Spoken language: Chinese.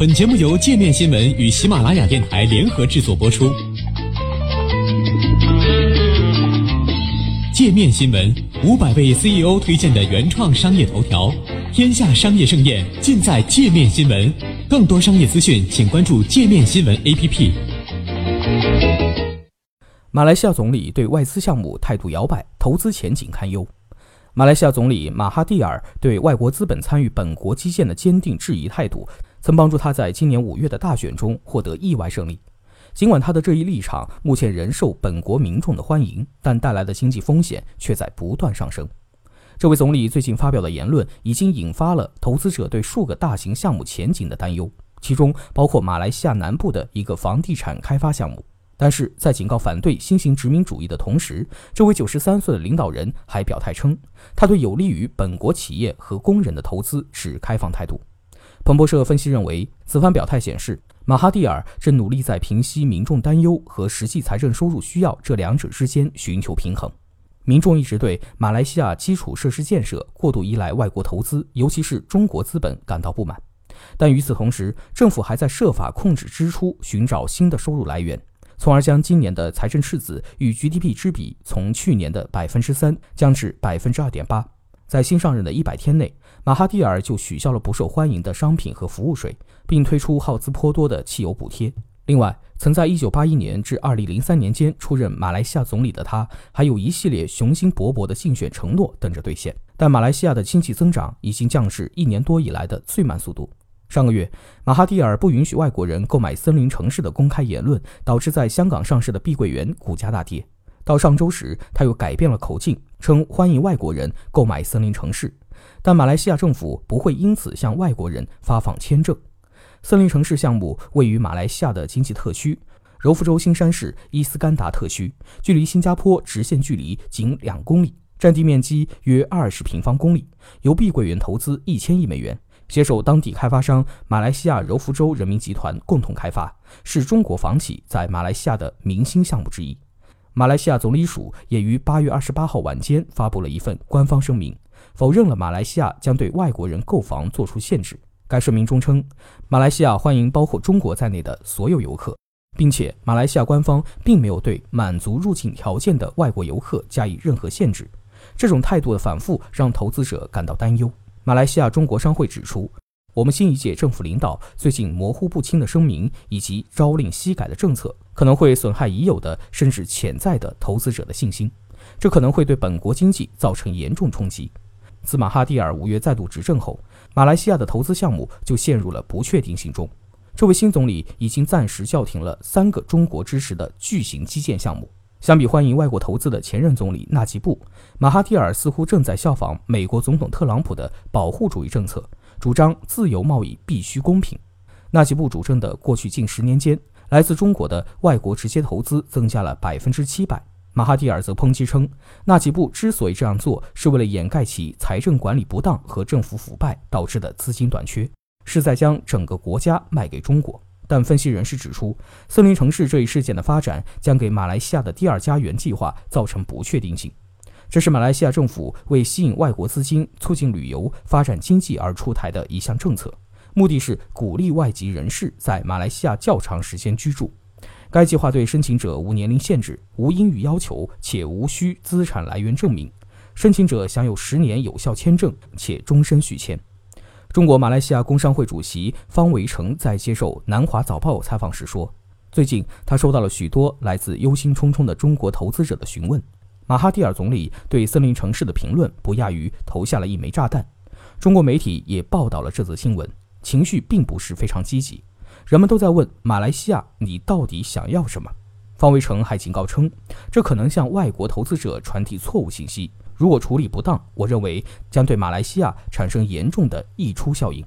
本节目由界面新闻与喜马拉雅电台联合制作播出。界面新闻五百位 CEO 推荐的原创商业头条，天下商业盛宴尽在界面新闻。更多商业资讯，请关注界面新闻 APP。马来西亚总理对外资项目态度摇摆，投资前景堪忧。马来西亚总理马哈蒂尔对外国资本参与本国基建的坚定质疑态度。曾帮助他在今年五月的大选中获得意外胜利。尽管他的这一立场目前仍受本国民众的欢迎，但带来的经济风险却在不断上升。这位总理最近发表的言论已经引发了投资者对数个大型项目前景的担忧，其中包括马来西亚南部的一个房地产开发项目。但是在警告反对新型殖民主义的同时，这位九十三岁的领导人还表态称，他对有利于本国企业和工人的投资持开放态度。彭博社分析认为，此番表态显示，马哈蒂尔正努力在平息民众担忧和实际财政收入需要这两者之间寻求平衡。民众一直对马来西亚基础设施建设过度依赖外国投资，尤其是中国资本感到不满。但与此同时，政府还在设法控制支出，寻找新的收入来源，从而将今年的财政赤字与 GDP 之比从去年的百分之三降至百分之二点八。在新上任的一百天内，马哈蒂尔就取消了不受欢迎的商品和服务税，并推出耗资颇多的汽油补贴。另外，曾在1981年至2003年间出任马来西亚总理的他，还有一系列雄心勃勃的竞选承诺等着兑现。但马来西亚的经济增长已经降至一年多以来的最慢速度。上个月，马哈蒂尔不允许外国人购买森林城市的公开言论，导致在香港上市的碧桂园股价大跌。到上周时，他又改变了口径。称欢迎外国人购买森林城市，但马来西亚政府不会因此向外国人发放签证。森林城市项目位于马来西亚的经济特区柔佛州新山市伊斯干达特区，距离新加坡直线距离仅两公里，占地面积约二十平方公里，由碧桂园投资一千亿美元，携手当地开发商马来西亚柔佛州人民集团共同开发，是中国房企在马来西亚的明星项目之一。马来西亚总理署也于八月二十八号晚间发布了一份官方声明，否认了马来西亚将对外国人购房作出限制。该声明中称，马来西亚欢迎包括中国在内的所有游客，并且马来西亚官方并没有对满足入境条件的外国游客加以任何限制。这种态度的反复让投资者感到担忧。马来西亚中国商会指出。我们新一届政府领导最近模糊不清的声明以及朝令夕改的政策，可能会损害已有的甚至潜在的投资者的信心，这可能会对本国经济造成严重冲击。自马哈蒂尔五月再度执政后，马来西亚的投资项目就陷入了不确定性中。这位新总理已经暂时叫停了三个中国支持的巨型基建项目。相比欢迎外国投资的前任总理纳吉布，马哈蒂尔似乎正在效仿美国总统特朗普的保护主义政策。主张自由贸易必须公平。纳吉布主政的过去近十年间，来自中国的外国直接投资增加了百分之七百。马哈蒂尔则抨击称，纳吉布之所以这样做，是为了掩盖其财政管理不当和政府腐败导致的资金短缺，是在将整个国家卖给中国。但分析人士指出，森林城市这一事件的发展将给马来西亚的第二家园计划造成不确定性。这是马来西亚政府为吸引外国资金、促进旅游、发展经济而出台的一项政策，目的是鼓励外籍人士在马来西亚较长时间居住。该计划对申请者无年龄限制、无英语要求，且无需资产来源证明。申请者享有十年有效签证，且终身续签。中国马来西亚工商会主席方维成在接受《南华早报》采访时说：“最近，他收到了许多来自忧心忡忡的中国投资者的询问。”马哈蒂尔总理对森林城市的评论不亚于投下了一枚炸弹。中国媒体也报道了这则新闻，情绪并不是非常积极。人们都在问马来西亚：“你到底想要什么？”方维成还警告称，这可能向外国投资者传递错误信息。如果处理不当，我认为将对马来西亚产生严重的溢出效应。